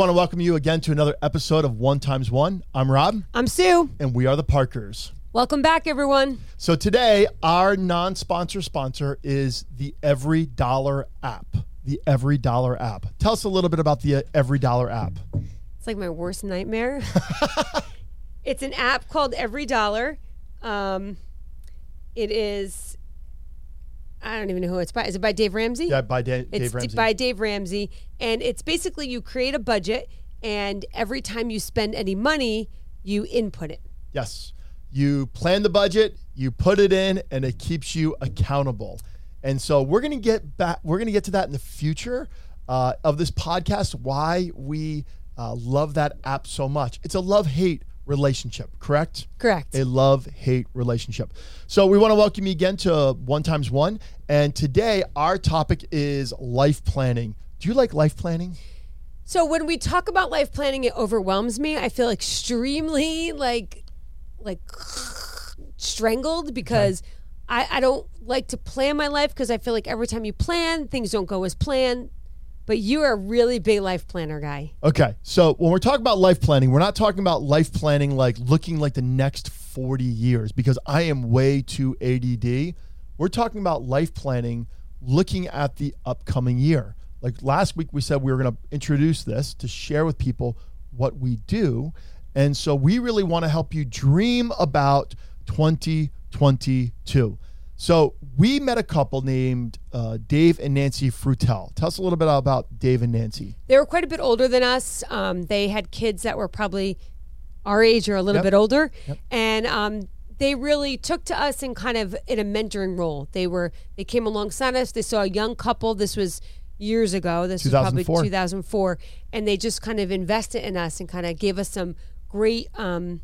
want to welcome you again to another episode of One Times One. I'm Rob, I'm Sue. and we are the Parkers. Welcome back, everyone. So today, our non-sponsor sponsor is the Every Dollar app. The Every Dollar app. Tell us a little bit about the uh, Every Dollar app. It's like my worst nightmare. it's an app called Every Dollar. Um, it is. I don't even know who it's by. Is it by Dave Ramsey? Yeah, by Da- Dave Ramsey. by Dave Ramsey, and it's basically you create a budget, and every time you spend any money, you input it. Yes. You plan the budget, you put it in, and it keeps you accountable. And so we're gonna get back. We're gonna get to that in the future uh, of this podcast. Why we uh, love that app so much? It's a love hate relationship, correct? Correct. A love hate relationship. So we want to welcome you again to One Times One, and today our topic is life planning. Do you like life planning? So when we talk about life planning, it overwhelms me. I feel extremely like like strangled because I, I don't like to plan my life because I feel like every time you plan, things don't go as planned. But you are a really big life planner guy. Okay. So when we're talking about life planning, we're not talking about life planning like looking like the next 40 years because I am way too ADD. We're talking about life planning looking at the upcoming year. Like last week, we said we were going to introduce this to share with people what we do. And so we really want to help you dream about 2022. So we met a couple named uh, Dave and Nancy Frutel. Tell us a little bit about Dave and Nancy. They were quite a bit older than us. Um, they had kids that were probably our age or a little Yep. bit older, and um, they really took to us in kind of in a mentoring role. They were they came alongside us. They saw a young couple. This was years ago. This was probably 2004. 2004, and they just kind of invested in us and kind of gave us some great um,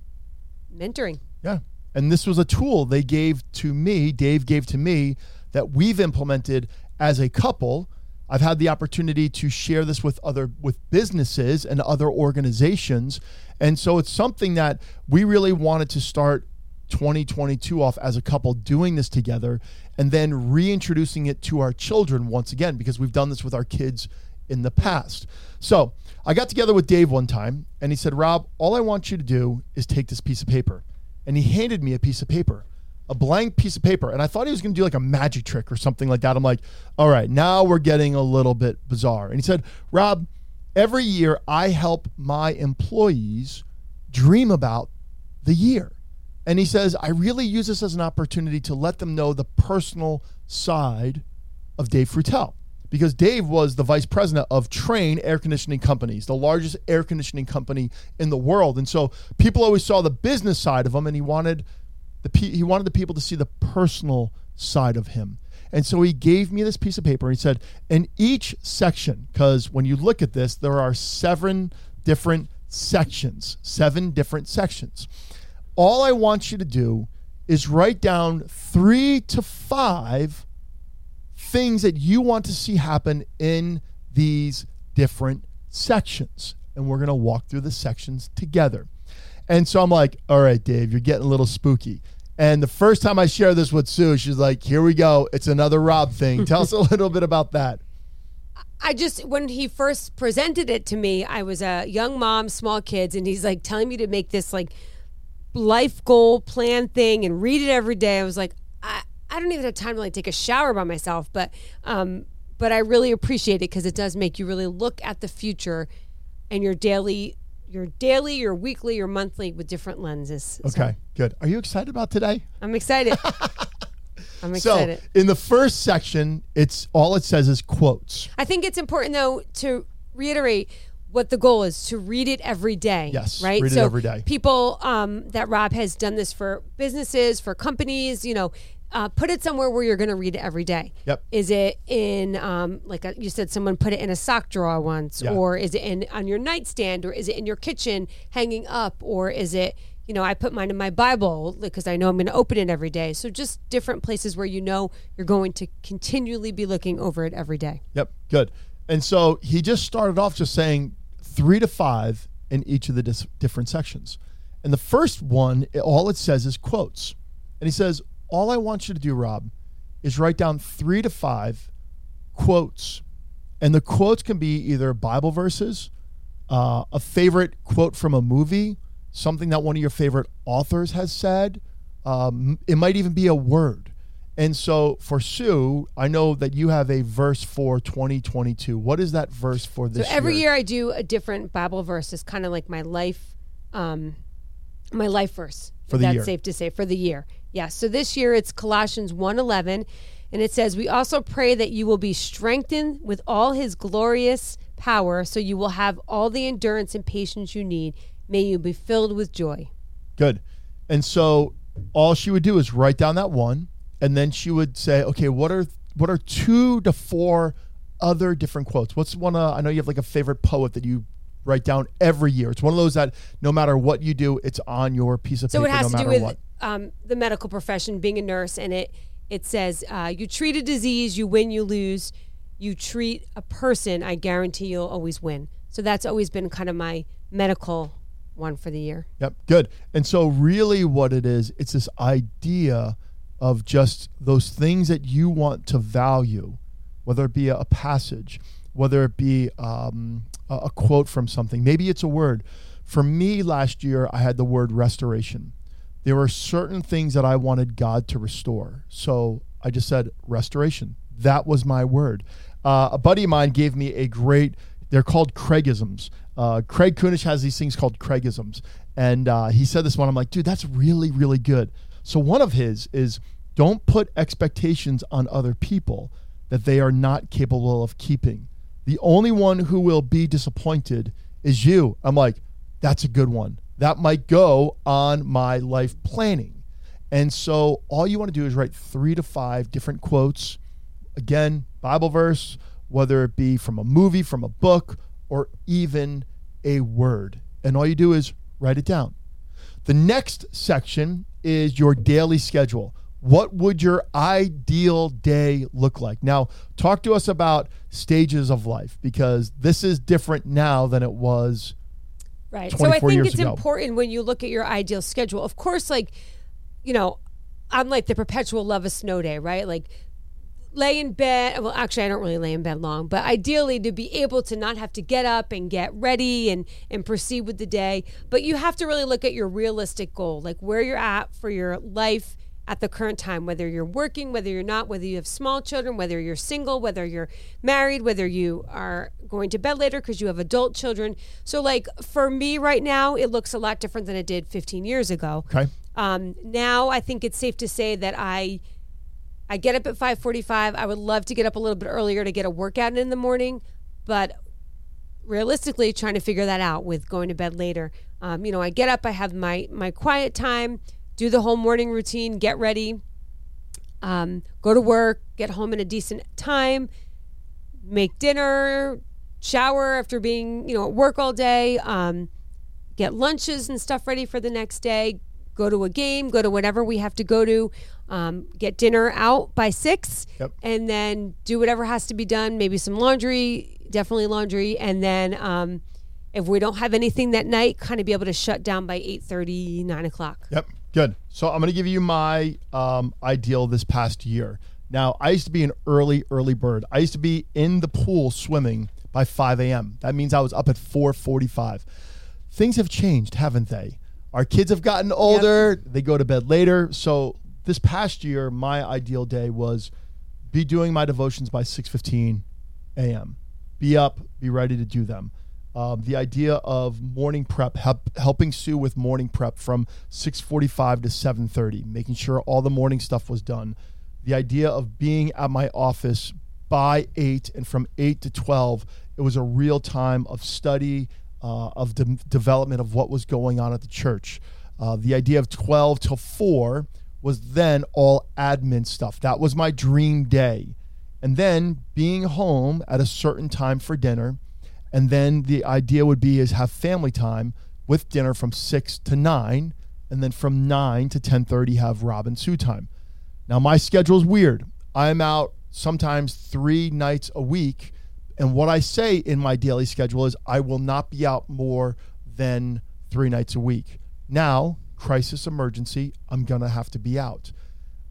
mentoring. Yeah. And this was a tool they gave to me, Dave gave to me, that we've implemented as a couple. I've had the opportunity to share this with other with businesses and other organizations. And so it's something that we really wanted to start 2022 off as a couple doing this together and then reintroducing it to our children once again because we've done this with our kids in the past. So I got together with Dave one time and he said, Rob, all I want you to do is take this piece of paper. And he handed me a piece of paper, a blank piece of paper. And I thought he was going to do like a magic trick or something like that. I'm like, all right, now we're getting a little bit bizarre. And he said, Rob, every year I help my employees dream about the year. And he says, I really use this as an opportunity to let them know the personal side of Dave Frutel. Because Dave was the vice president of Trane Air Conditioning Companies, the largest air conditioning company in the world. And so people always saw the business side of him, and he wanted the he wanted the people to see the personal side of him. And so he gave me this piece of paper. And he said, in each section, because when you look at this, there are seven different sections, seven different sections. All I want you to do is write down three to five things that you want to see happen in these different sections. And we're going to walk through the sections together. And so I'm like, all right, Dave, you're getting a little spooky. And the first time I share this with Sue, she's like, here we go. It's another Rob thing. Tell us a little bit about that. I just when he first presented it to me, I was a young mom, small kids, and he's like telling me to make this like life goal plan thing and read it every day. I was like, I, I don't even have time to like take a shower by myself, but um, but I really appreciate it because it does make you really look at the future and your daily, your daily, your weekly, your monthly with different lenses. So Okay, good. Are you excited about today? I'm excited. I'm excited. So, in the first section, it's all it says is quotes. I think it's important though to reiterate what the goal is to read it every day. Yes, right. read it so every day. People um, that Rob has done this for businesses, for companies. You know, uh, put it somewhere where you're going to read it every day. Yep. Is it in um, like a, you said, someone put it in a sock drawer once, Yeah. or is it in on your nightstand, or is it in your kitchen hanging up, or is it you know, I put mine in my Bible because I know I'm going to open it every day. So just different places where you know you're going to continually be looking over it every day. Yep, good. And so he just started off just saying three to five in each of the dis- different sections. And the first one, all it says is quotes. And he says, All I want you to do, Rob, is write down three to five quotes. And the quotes can be either Bible verses, uh, a favorite quote from a movie, something that one of your favorite authors has said. Um, it might even be a word. And so for Sue, I know that you have a verse for 2022. What is that verse for this So every year? year I do a different Bible verse. It's kind of like my life, um, my life verse. For the that's year. safe to say for the year. Yeah. So this year it's Colossians 1:11, and it says, "We also pray that you will be strengthened with all His glorious power, so you will have all the endurance and patience you need. May you be filled with joy." Good. And so all she would do is write down that one, and then she would say, "Okay, what are what are two to four other different quotes? What's one? Uh, I know you have like a favorite poet that you write down every year. It's one of those that no matter what you do, it's on your piece of So paper, it has no to do matter with what. Um, the medical profession, being a nurse, and it it says uh, you treat a disease, you win, you lose. You treat a person, I guarantee you'll always win. So that's always been kind of my medical one for the year. Yep, good. And so, really, what it is, it's this idea of just those things that you want to value, whether it be a, passage, whether it be um, a quote from something, maybe it's a word. For me, last year, I had the word restoration. There were certain things that I wanted God to restore. So I just said restoration. That was my word. Uh, a buddy of mine gave me a great, they're called Craigisms. Uh, Craig Kunish has these things called Craigisms. And uh, he said this one. I'm like, dude, that's really, really good. So one of his is don't put expectations on other people that they are not capable of keeping. The only one who will be disappointed is you. I'm like, that's a good one. That might go on my life planning. And so all you want to do is write three to five different quotes. Again, Bible verse, whether it be from a movie, from a book, or even a word. And all you do is write it down. The next section is your daily schedule. What would your ideal day look like? Now, talk to us about stages of life because this is different now than it was Right. So I think it's ago. important when you look at your ideal schedule. Of course, like, you know, I'm like the perpetual love of snow day, right? Like, lay in bed. Well, actually, I don't really lay in bed long, but ideally to be able to not have to get up and get ready and and proceed with the day. But you have to really look at your realistic goal, like where you're at for your life at the current time, whether you're working, whether you're not, whether you have small children, whether you're single, whether you're married, whether you are going to bed later because you have adult children. So, like for me right now, it looks a lot different than it did 15 years ago. okay. Um, now I think it's safe to say that I I get up at 5:45. I would love to get up a little bit earlier to get a workout in the morning, but realistically, trying to figure that out with going to bed later. Um, you know, I get up, I have my my quiet time, do the whole morning routine, get ready, um, go to work, get home in a decent time, make dinner, shower after being you know at work all day. Um, get lunches and stuff ready for the next day, go to a game, go to whatever we have to go to, um, get dinner out by six, Yep. and then do whatever has to be done. Maybe some laundry, definitely laundry, and then um, if we don't have anything that night, kind of be able to shut down by 8 30, 9 o'clock. Yep. Good. So I'm going to give you my um, ideal this past year. Now, I used to be an early, early bird. I used to be in the pool swimming by 5 a.m. That means I was up at 4:45. Things have changed, haven't they? Our kids have gotten older. They go to bed later. So this past year, my ideal day was be doing my devotions by 6:15 a.m. Be up, be ready to do them. Um, the idea of morning prep, help, helping Sue with morning prep from 6:45 to 7:30, making sure all the morning stuff was done. The idea of being at my office by eight and from eight to 12, it was a real time of study, uh, of de- development of what was going on at the church. Uh, the idea of 12 to 4 was then all admin stuff. That was my dream day. And then being home at a certain time for dinner. And then the idea would be is have family time with dinner from 6 to 9 and then from 9 to 10:30 have Rob and Sue time. Now my schedule's weird. I'm out sometimes 3 nights a week and what I say in my daily schedule is I will not be out more than 3 nights a week. Now, crisis emergency, I'm going to have to be out.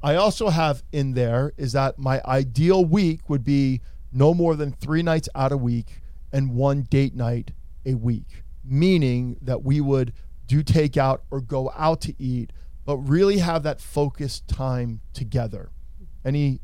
I also have in there is that my ideal week would be no more than three nights out a week and one date night a week, meaning that we would do takeout or go out to eat, but really have that focused time together. Any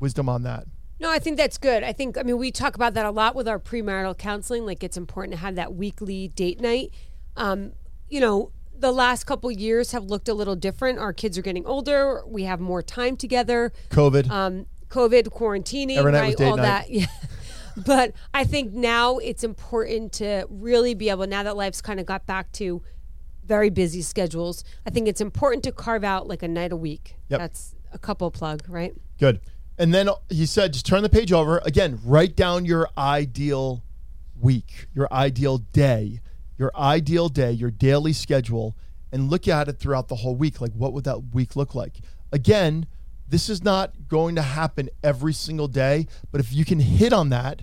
wisdom on that? No, I think that's good. I think, I mean, we talk about that a lot with our premarital counseling. Like, it's important to have that weekly date night. Um, you know, the last couple years have looked a little different. Our kids are getting older. We have more time together. COVID. Um, COVID, quarantining, Every night was right? All night. that. Yeah. But I think now it's important to really be able, now that life's kind of got back to very busy schedules, I think it's important to carve out like a night a week. Yep. That's a couple plug, right? Good. And then he said, just turn the page over. Again, write down your ideal week, your ideal day, your ideal day, your daily schedule, and look at it throughout the whole week. Like, what would that week look like? Again, this is not going to happen every single day, but if you can hit on that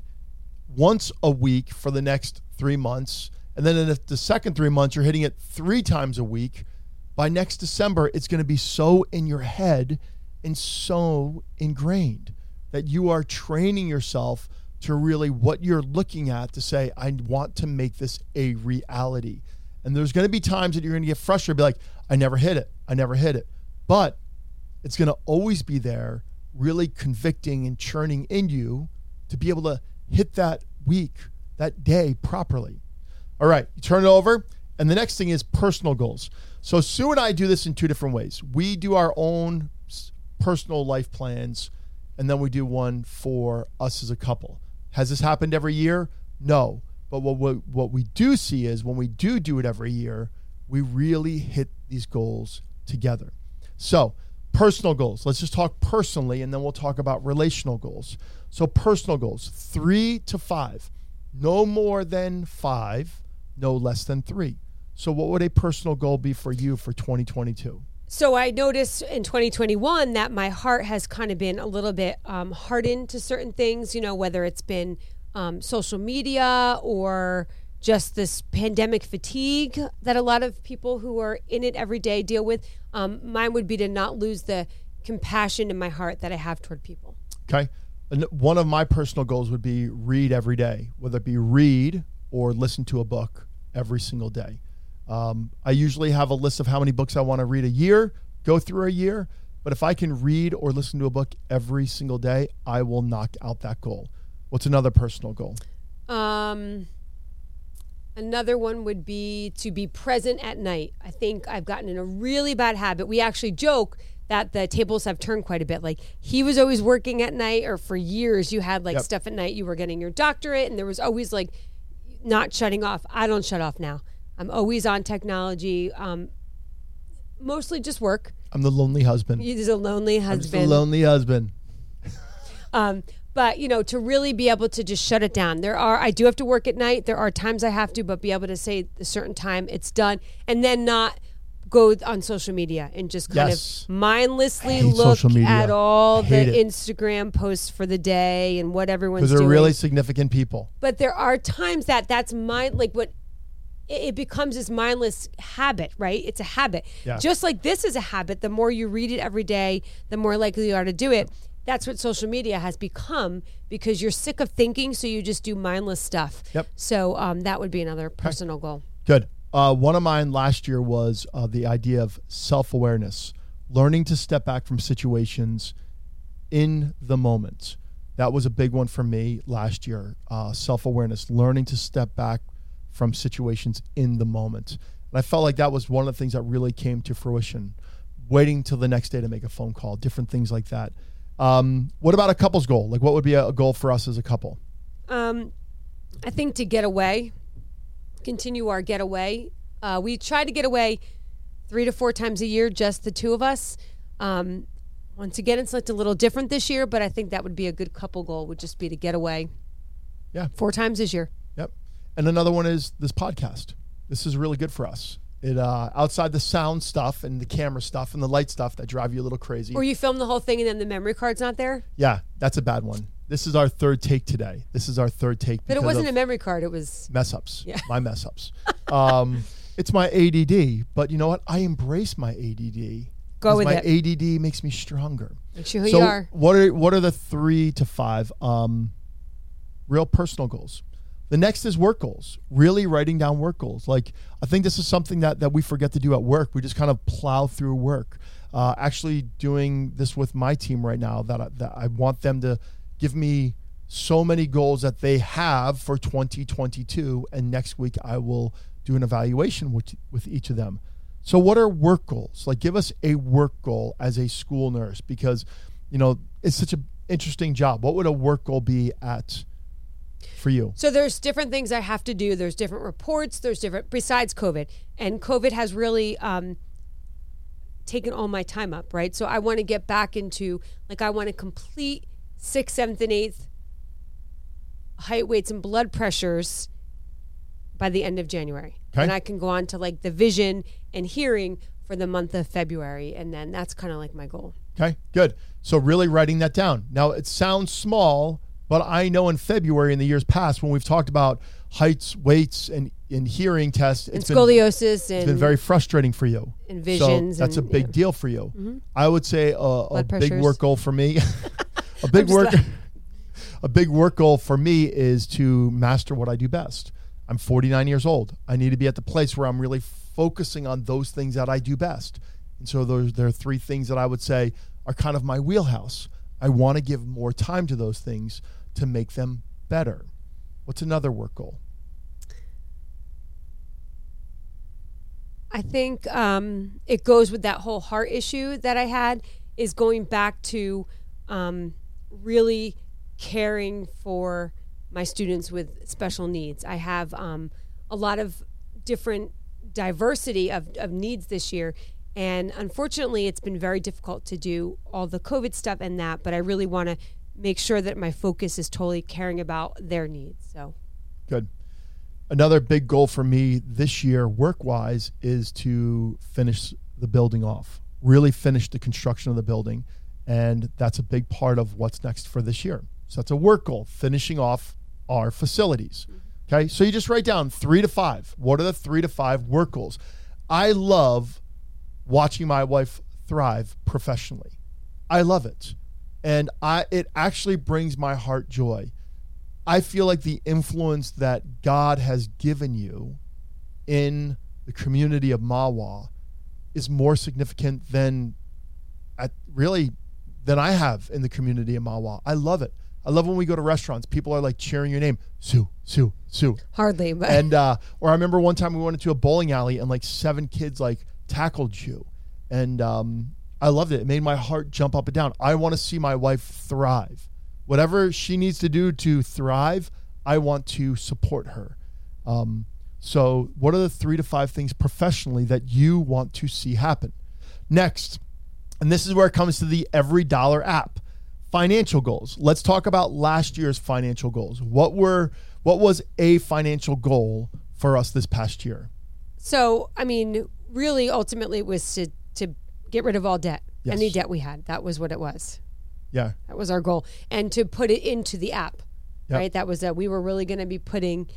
once a week for the next three months, and then in the- second three months, you're hitting it three times a week, by next December, it's going to be so in your head and so ingrained that you are training yourself to really what you're looking at to say, I want to make this a reality. And there's going to be times that you're going to get frustrated, be like, I never hit it. I never hit it. But it's going to always be there, really convicting and churning in you to be able to hit that week, that day properly. All right, you turn it over. And the next thing is personal goals. So Sue and I do this in two different ways. We do our own personal life plans, and then we do one for us as a couple. Has this happened every year? No. But what we, what we do see is when we do do it every year, we really hit these goals together. So, personal goals. Let's just talk personally, and then we'll talk about relational goals. So, personal goals three to five, no more than five, no less than three. So, what would a personal goal be for you for 2022? So I noticed in 2021 that my heart has kind of been a little bit um, hardened to certain things, you know, whether it's been um, social media or just this pandemic fatigue that a lot of people who are in it every day deal with. Um, mine would be to not lose the compassion in my heart that I have toward people. Okay. And one of my personal goals would be read every day, whether it be read or listen to a book every single day. Um, I usually have a list of how many books I want to read a year, go through a year. But if I can read or listen to a book every single day, I will knock out that goal. What's another personal goal? Um, another one would be to be present at night. I think I've gotten in a really bad habit. We actually joke that the tables have turned quite a bit. Like he was always working at night, or for years you had like Yep. stuff at night. You were getting your doctorate, and there was always like not shutting off. I don't shut off now. I'm always on technology. Um, mostly just work. I'm the lonely husband. He's a lonely husband. I'm just a lonely husband. Um, but you know, to really be able to just shut it down. There are I do have to work at night. There are times I have to, but be able to say a certain time it's done, and then not go on social media and just kind Yes. of mindlessly look at all the it. Instagram posts for the day and what everyone's Because they're really significant people. but there are times that that's mind like what it it becomes this mindless habit, right? It's a habit. Yeah. Just like this is a habit, the more you read it every day, the more likely you are to do it. That's what social media has become because you're sick of thinking, so you just do mindless stuff. Yep. So um, that would be another personal goal. Good. Uh, one of mine last year was uh, the idea of self awareness, learning to step back from situations in the moment. That was a big one for me last year. Uh, self awareness, learning to step back from situations in the moment. And I felt like that was one of the things that really came to fruition. Waiting till the next day to make a phone call, different things like that. Um, what about a couple's goal? Like, what would be a, a goal for us as a couple? Um, I think to get away, continue our getaway. Uh, we try to get away three to four times a year, just the two of us. Um, once again, it's looked a little different this year, but I think that would be a good couple goal. Would just be to get away. Yeah. four times this year. Yep. And another one is this podcast. This is really good for us. It uh, outside the sound stuff and the camera stuff and the light stuff that drive you a little crazy. Or you film the whole thing and then the memory card's not there. yeah, that's a bad one. This is our third take today. This is our third take. But it wasn't a memory card. It was mess ups. Yeah. My mess ups. um, it's my ADD, but you know what? I embrace my ADD. Go with my it. ADD makes me stronger. make sure who so you are. what are what are the three to five um, real personal goals? The next is work goals. Really writing down work goals. Like I think this is something that that we forget to do at work. We just kind of plow through work. Uh, actually, doing this with my team right now, that I, that I want them to give me so many goals that they have for 2022, and next week I will do an evaluation with with each of them. So, what are work goals? Like, give us a work goal as a school nurse because, you know, it's such an interesting job. What would a work goal be at? For you? So there's different things I have to do. There's different reports. There's different besides COVID, and COVID has really um, taken all my time up. Right. So I want to get back into like I want to complete sixth, seventh, and eighth height, weights, and blood pressures by the end of January, Okay. and I can go on to like the vision and hearing for the month of February, and then that's kind of like my goal. Okay, good. So really writing that down. Now it sounds small, but I know in February in the years past when we've talked about heights, weights, and in hearing tests, And it's been, scoliosis and it's been very frustrating for you. and So visions. that's a big yeah. deal for you. Mhm. I would say a, a big work goal for me. a big work. like- a big work goal for me is to master what I do best. I'm 49 years old. I need to be at the place where I'm really focusing on those things that I do best. And so those there are three things that I would say are kind of my wheelhouse. I want to give more time to those things to make them better. What's another work goal? I think um, it goes with that whole heart issue that I had is going back to um, really caring for my students with special needs. I have um, a lot of different diversity of, of needs this year. And unfortunately, it's been very difficult to do all the COVID stuff and that, but I really want to make sure that my focus is totally caring about their needs. So, Good. Another big goal for me this year, work wise, is to finish the building off, really finish the construction of the building. And that's a big part of what's next for this year. So that's a work goal, finishing off our facilities. Mm-hmm. Okay. So you just write down three to five. What are the three to five work goals? I love watching my wife thrive professionally. I love it. And I it actually brings my heart joy. I feel like the influence that God has given you in the community of Mahwah is more significant than at really than I have in the community of Mahwah. I love it. I love when we go to restaurants, people are like cheering your name, Sue, Sue, Sue. hardly, but And uh or I remember one time we went into a bowling alley and like seven kids like tackled you. And um I loved it. It made my heart jump up and down. I want to see my wife thrive. Whatever she needs to do to thrive, I want to support her. Um, so, what are the three to five things professionally that you want to see happen? Next, and this is where it comes to the Every Dollar app. Financial goals. Let's talk about last year's financial goals. What were what was a financial goal for us this past year? So, I mean, really, ultimately, it was to to get rid of all debt, Yes. any debt we had. That was what it was. Yeah. That was our goal, and to put it into the app. Yep. Right. That was that we were really going to be putting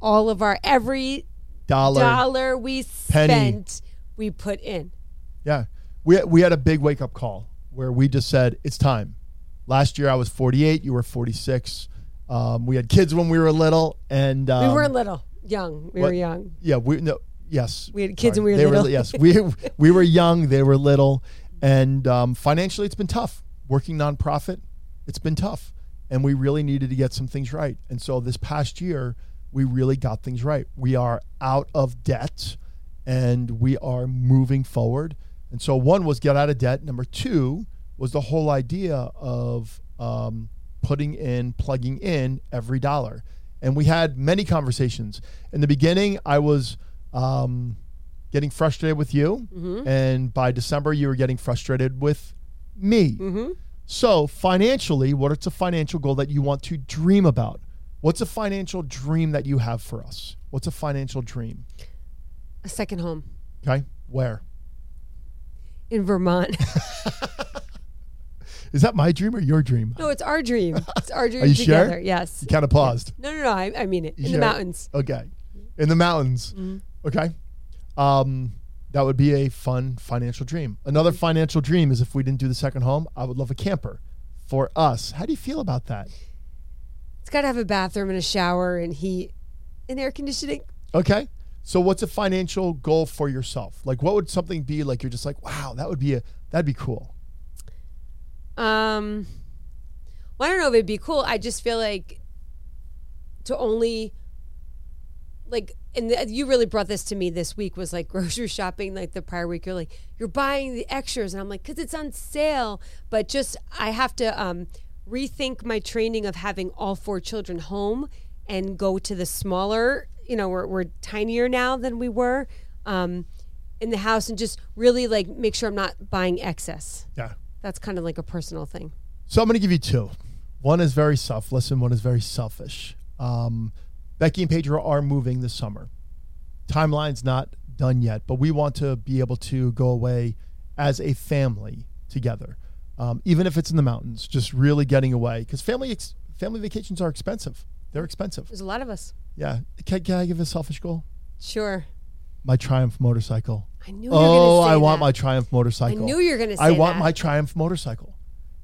all of our every Dollar. dollar we penny. spent, we put in. Yeah. We we had a big wake up call where we just said it's time. Last year I was 48, you were 46. Um, we had kids when we were little and um, we weren't little, young. We what- were young. Yeah, we no yes. We had kids Sorry. when we were They little. yes, we we were young. They were little, and um, financially, it's been tough. Working nonprofit, it's been tough, and we really needed to get some things right. And so this past year, we really got things right. We are out of debt, and we are moving forward. And so one was get out of debt. Number two was the whole idea of um, putting in, plugging in every dollar. And we had many conversations. In the beginning, I was um, getting frustrated with you. And by December, you were getting frustrated with me. Mm-hmm. So, financially, what is a financial goal that you want to dream about? What's a financial dream that you have for us? What's a financial dream? A second home Okay. Where? in Vermont. Is that my dream or your dream? no, it's our dream. It's our dream you sure? Yes. You kind of paused. No, no, no. I, I mean it. You in sure? the mountains. Okay. In the mountains. Mhm. Okay. Um, that would be a fun financial dream. Another financial dream is if we didn't do the second home, I would love a camper for us. How do you feel about that? It's got to have a bathroom and a shower and heat and air conditioning. Okay. So what's a financial goal for yourself? Like what would something be like you're just like, wow, that would be a that'd be cool. Um, well, I don't know if it'd be cool. I just feel like to only like, and the, you really brought this to me this week was like grocery shopping. Like the prior week, you're like you're buying the extras, and I'm like, because it's on sale. But just I have to um, rethink my training of having all four children home and go to the smaller. You know, we're we're tinier now than we were. Um, in the house and just really like make sure I'm not buying excess Yeah. that's kind of like a personal thing. So I'm going to give you two. One is very selfless and one is very selfish. Um, Becky and Pedro are moving this summer. Timeline's not done yet, but we want to be able to go away as a family together, um, even if it's in the mountains. Just really getting away because family ex- family vacations are expensive. They're expensive. There's a lot of us. Yeah. Can, can I give a selfish goal? Sure. My Triumph motorcycle. I knew you were Oh, going to say I want my Triumph motorcycle. I knew you were going to say I want that. my Triumph motorcycle.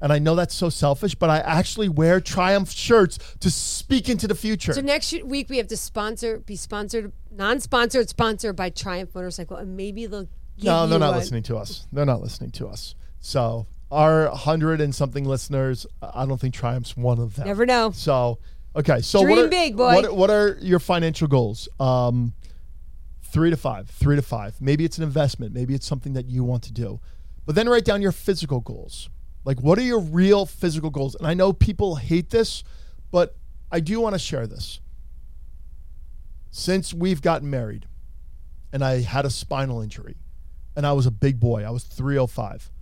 And I know that's so selfish, but I actually wear Triumph shirts to speak into the future. So next week we have to sponsor, be sponsored, non-sponsored, sponsored by Triumph Motorcycle, and maybe they'll. Give no, they're not listening to us. They're not listening to us. So our hundred and something listeners, I don't think Triumph's one of them. Never know. So okay, so Dream what are, big, boy. What, what are your financial goals? Um, three to five, three to five. Maybe it's an investment. Maybe it's something that you want to do. But then write down your physical goals. Like, what are your real physical goals? And I know people hate this, but I do want to share this. Since we've gotten married, and I had a spinal injury, and I was a big boy, I was 305.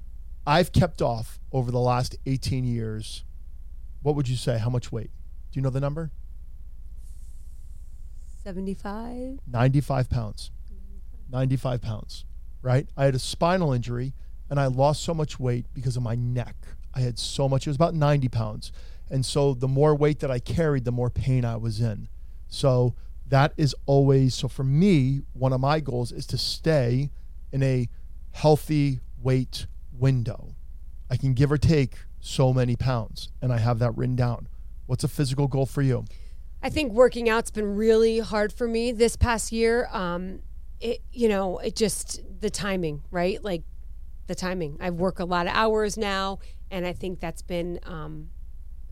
I've kept off over the last 18 years. What would you say? How much weight? Do you know the number? Seventy-five. 95 pounds. 95 pounds, right? I had a spinal injury and I lost so much weight because of my neck. I had so much, it was about 90 pounds. And so the more weight that I carried, the more pain I was in. So that is always, so for me, one of my goals is to stay in a healthy weight window. I can give or take so many pounds, and I have that written down. What's a physical goal for you? I think working out's been really hard for me this past year. Um, it, you know, it just the timing, right? Like the timing. I work a lot of hours now, and I think that's been um,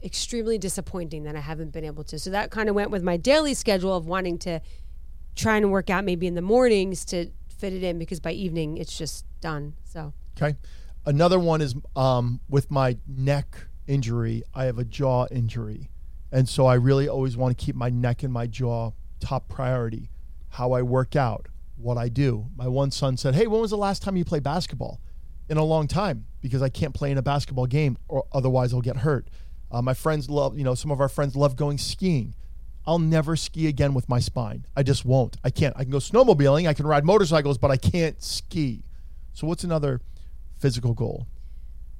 extremely disappointing that I haven't been able to. So that kind of went with my daily schedule of wanting to try and work out maybe in the mornings to fit it in because by evening it's just done. So Okay. Another one is um, with my neck injury, I have a jaw injury. And so I really always want to keep my neck and my jaw top priority. How I work out, what I do. My one son said, Hey, when was the last time you played basketball? In a long time, because I can't play in a basketball game or otherwise I'll get hurt. Uh, my friends love, you know, some of our friends love going skiing. I'll never ski again with my spine. I just won't. I can't. I can go snowmobiling, I can ride motorcycles, but I can't ski. So, what's another physical goal?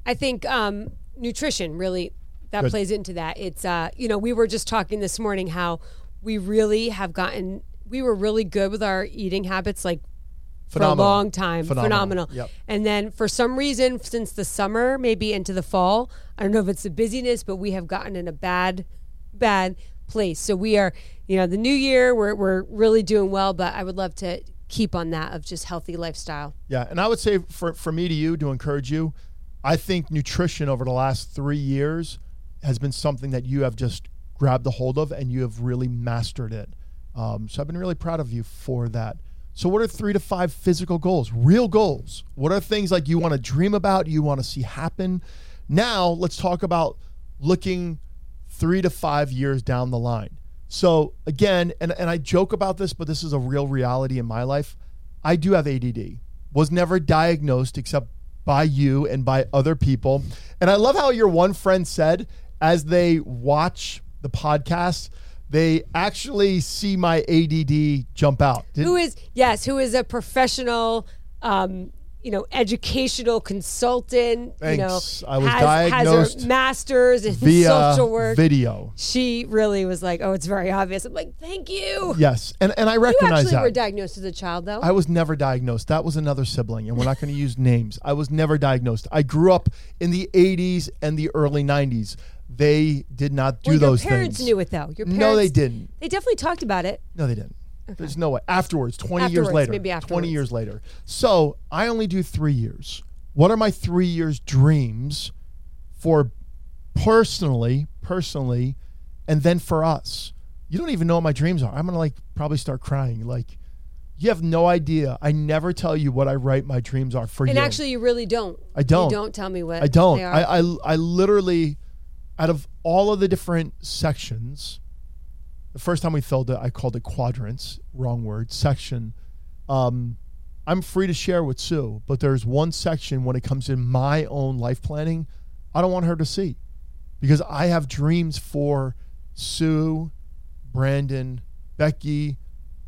I think um, nutrition really that Good. plays into that. It's uh, you know we were just talking this morning how we really have gotten we were really good with our eating habits like for a long time Phenomenal. phenomenal, Yep. and then for some reason since the summer maybe into the fall i don't know if it's the busyness but we have gotten in a bad bad place so we are you know the new year we're, we're really doing well but i would love to keep on that of just healthy lifestyle Yeah, and I would say for for me to you to encourage you, I think nutrition over the last three years has been something that you have just grabbed a hold of and you have really mastered it. Um, so I've been really proud of you for that. So what are three to five physical goals, real goals? What are things like you want to dream about, you want to see happen? Now let's talk about looking three to five years down the line. So again, and, and I joke about this, but this is a real reality in my life. I do have ADD. Was never diagnosed except by you and by other people. And I love how your one friend said as they watch the podcast, they actually see my ADD jump out. Did- who is yes who is a professional um you know educational consultant Thanks. you know I was has, diagnosed has her masters in social work video. she really was like oh it's very obvious i'm like thank you Yes, and and I recognize you actually that. were diagnosed as a child though I was never diagnosed. That was another sibling, and we're not going to use names. I was never diagnosed. I grew up in the 80s and the early 90s. They did not do well, those things. your parents knew it though. Your parents, no, they didn't. They definitely talked about it. No, they didn't. There's no way. Afterwards, 20 years later. maybe 20 years later. So I only do three years. What are my three years dreams for personally, personally, and then for us? You don't even know what my dreams are. I'm going to like probably start crying. Like, you have no idea. I never tell you what I write my dreams are for And you. And actually, you really don't. I don't. You don't tell me what I don't. I, I I literally, out of all of the different sections, the first time we filled it, I called it quadrants. Wrong word. Section. Um, I'm free to share with Sue, but there's one section when it comes to my own life planning, I don't want her to see, because I have dreams for Sue, Brandon, Becky,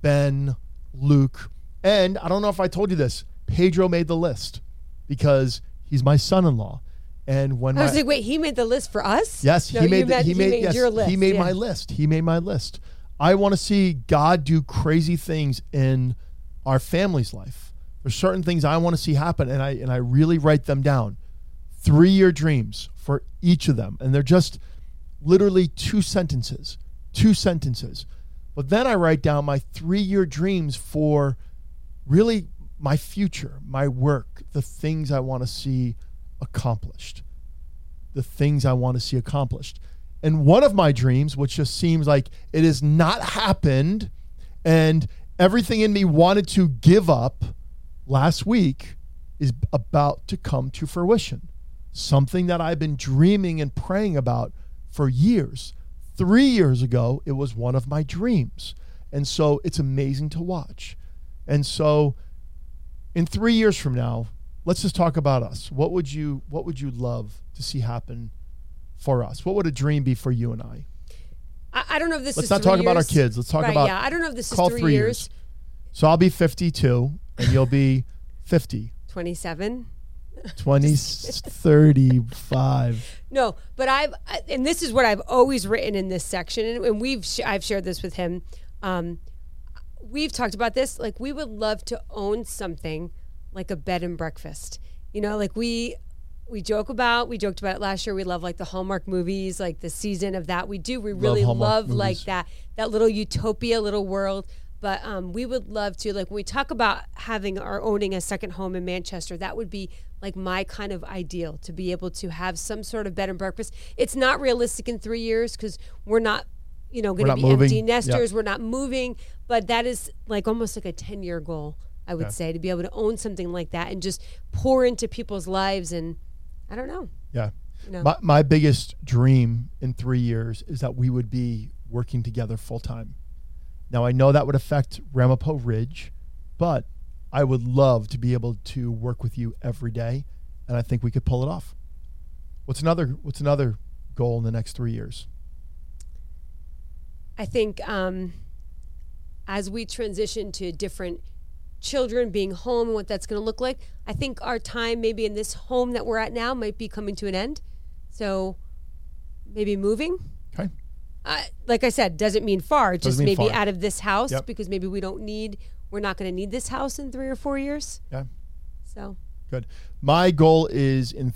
Ben, Luke, and I don't know if I told you this. Pedro made the list because he's my son-in-law, and when I my was like, wait, he made the list for us? Yes, No, he made. the- meant- he made. yes, your list. he made yeah. my list. He made my list. I want to see God do crazy things in our family's life. There's certain things I want to see happen, and I and I really write them down. Three year dreams for each of them, and they're just literally two sentences. Two sentences. But then I write down my three year dreams for really my future, my work, the things I want to see accomplished the things I want to see accomplished. And one of my dreams, which just seems like it has not happened, and everything in me wanted to give up last week, is about to come to fruition. Something that I've been dreaming and praying about for years. Three years ago, it was one of my dreams. And so it's amazing to watch. And so in three years from now, let's just talk about us. What would you what would you love to see happen for us? What would a dream be for you and I? I, I don't know if this Let's is not talk about our kids. Let's talk right, about Yeah, I don't know if this is call three, three years. years. So I'll be 52 and you'll be 50. 27. 20 35. No, but I've and this is what I've always written in this section, and, and we've sh- I've shared this with him. Um, we've talked about this. Like we would love to own something like a bed and breakfast. You know, like we we joke about. We joked about it last year. We love like the Hallmark movies, like the season of that. We do. We really Hallmark love like that that little utopia, little world. But um, we would love to like when we talk about having or owning a second home in Manchester. That would be like my kind of ideal to be able to have some sort of bed and breakfast. It's not realistic in three years because we're not, you know, going to be moving. empty nesters. We're not moving. But that is like almost like a ten year goal. I would say to be able to own something like that and just pour into people's lives and I don't know. Yeah. know. My, my biggest dream in three years is that we would be working together full time. Now, I know that would affect Ramapo Ridge, but I would love to be able to work with you every day, and I think we could pull it off. What's another What's another goal in the next three years? I think um, as we transition to different children being home and what that's going to look like, I think our time maybe in this home that we're at now might be coming to an end. So maybe moving. Okay. Uh, like I said, doesn't mean far. Just mean maybe far. out of this house Yep. because maybe we don't need. We're not going to need this house in three or four years. Yeah. So Good. My goal is in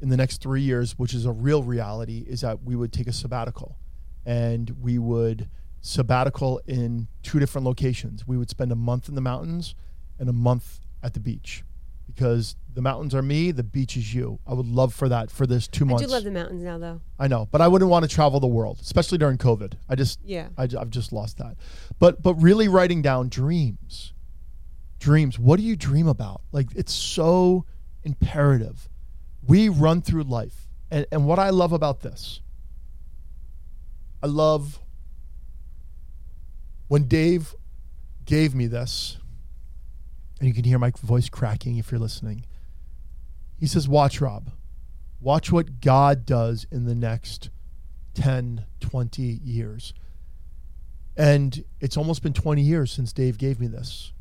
in the next three years, which is a real reality, is that we would take a sabbatical, and we would sabbatical in two different locations. We would spend a month in the mountains and a month at the beach, because the mountains are me, the beach is you. I would love for that for this two I months. do love the mountains now, though. I know, but I wouldn't want to travel the world, especially during COVID. I just, Yeah. I, have just lost that. But, but really writing down dreams, dreams. What do you dream about? Like it's so imperative. We run through life, and and what I love about this, I love when Dave gave me this, and you can hear my voice cracking if you're listening. He says, "Watch, Rob." Watch what God does in the next 10, 20 years. And it's almost been 20 years since Dave gave me this.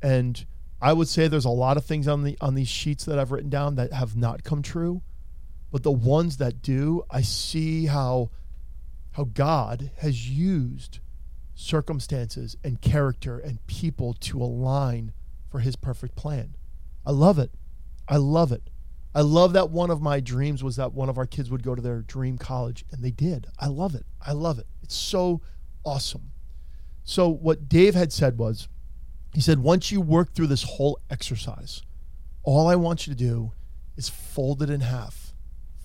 And I would say there's a lot of things on the on these sheets that I've written down that have not come true, but the ones that do, I see how how God has used circumstances and character and people to align for his perfect plan. I love it. I love it. I love that one of my dreams was that one of our kids would go to their dream college, and they did. I love it. I love it. It's so awesome. So, what Dave had said was, he said, once you work through this whole exercise, all I want you to do is fold it in half.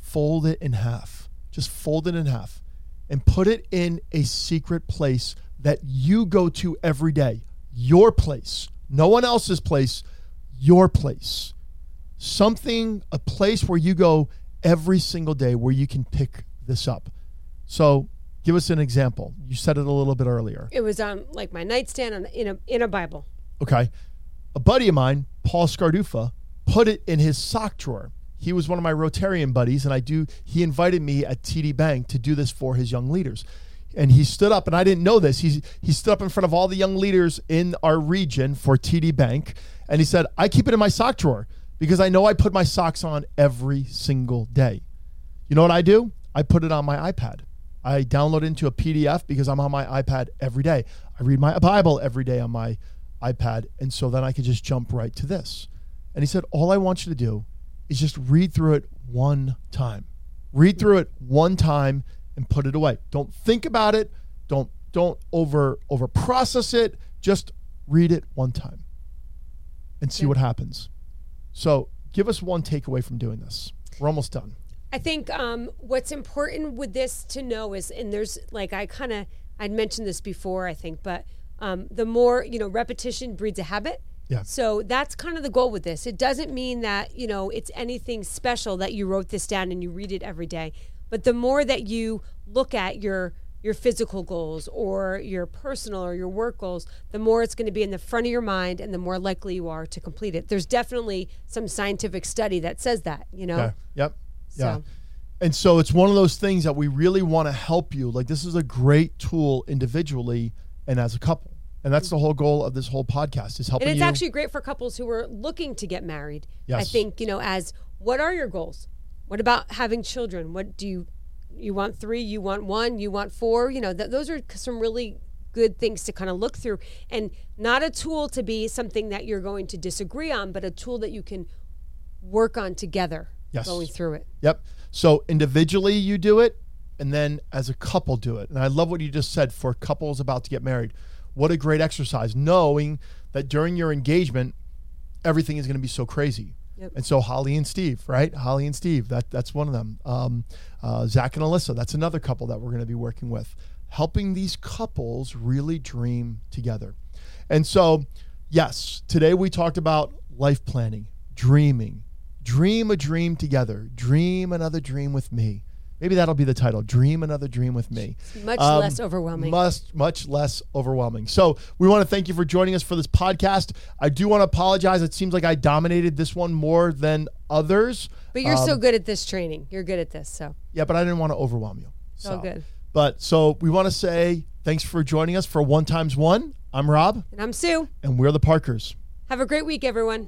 Fold it in half. Just fold it in half and put it in a secret place that you go to every day. Your place, no one else's place, your place. Something, a place where you go every single day where you can pick this up. So, give us an example. You said it a little bit earlier. It was on like my nightstand on, in a in a Bible. Okay. A buddy of mine, Paul Scardufa, put it in his sock drawer. He was one of my Rotarian buddies, and I do. He invited me at TD Bank to do this for his young leaders, and he stood up, and I didn't know this. He he stood up in front of all the young leaders in our region for TD Bank, and he said, "I keep it in my sock drawer because I know I put my socks on every single day." You know what I do? I put it on my iPad. I download it into a PDF because I'm on my iPad every day. I read my Bible every day on my iPad, and so then I could just jump right to this. And he said, All I want you to do is just read through it one time. Read through it one time and put it away. Don't think about it. Don't don't over over process it. Just read it one time and see what happens. So give us one takeaway from doing this. We're almost done. I think um, what's important with this to know is, and there's like I kind of I'd mentioned this before, I think, but um, the more you know, repetition breeds a habit. Yeah. So that's kind of the goal with this. It doesn't mean that you know it's anything special that you wrote this down and you read it every day, but the more that you look at your your physical goals or your personal or your work goals, the more it's going to be in the front of your mind and the more likely you are to complete it. There's definitely some scientific study that says that, you know. Okay. Yep. Yeah. And so it's one of those things that we really want to help you. Like this is a great tool individually and as a couple. And that's the whole goal of this whole podcast is helping And it's you. actually great for couples who are looking to get married. I think, you know, as what are your goals? What about having children? What do you you want 3, you want 1, you want 4? You know, th- those are some really good things to kind of look through and not a tool to be something that you're going to disagree on, but a tool that you can work on together Yes. going through it. Yep. So individually you do it and then as a couple do it. And I love what you just said for couples about to get married. What a great exercise knowing that during your engagement everything is going to be so crazy. Yep. And so Holly and Steve, right? Holly and Steve, that that's one of them. Um, uh, Zach and Alyssa, that's another couple that we're going to be working with, helping these couples really dream together. And so, yes, today we talked about life planning, dreaming, dream a dream together, dream another dream with me. Maybe that'll be the title, Dream Another Dream with Me. Much Um, less overwhelming. Much, much less overwhelming. So we want to thank you for joining us for this podcast. I do want to apologize. It seems like I dominated this one more than others. but you're um, so good at this training. You're good at this, so Yeah, but I didn't want to overwhelm you. So good. But so we want to say thanks for joining us for One Times One. I'm Rob, And I'm Sue. and we're the Parkers. Have a great week, everyone.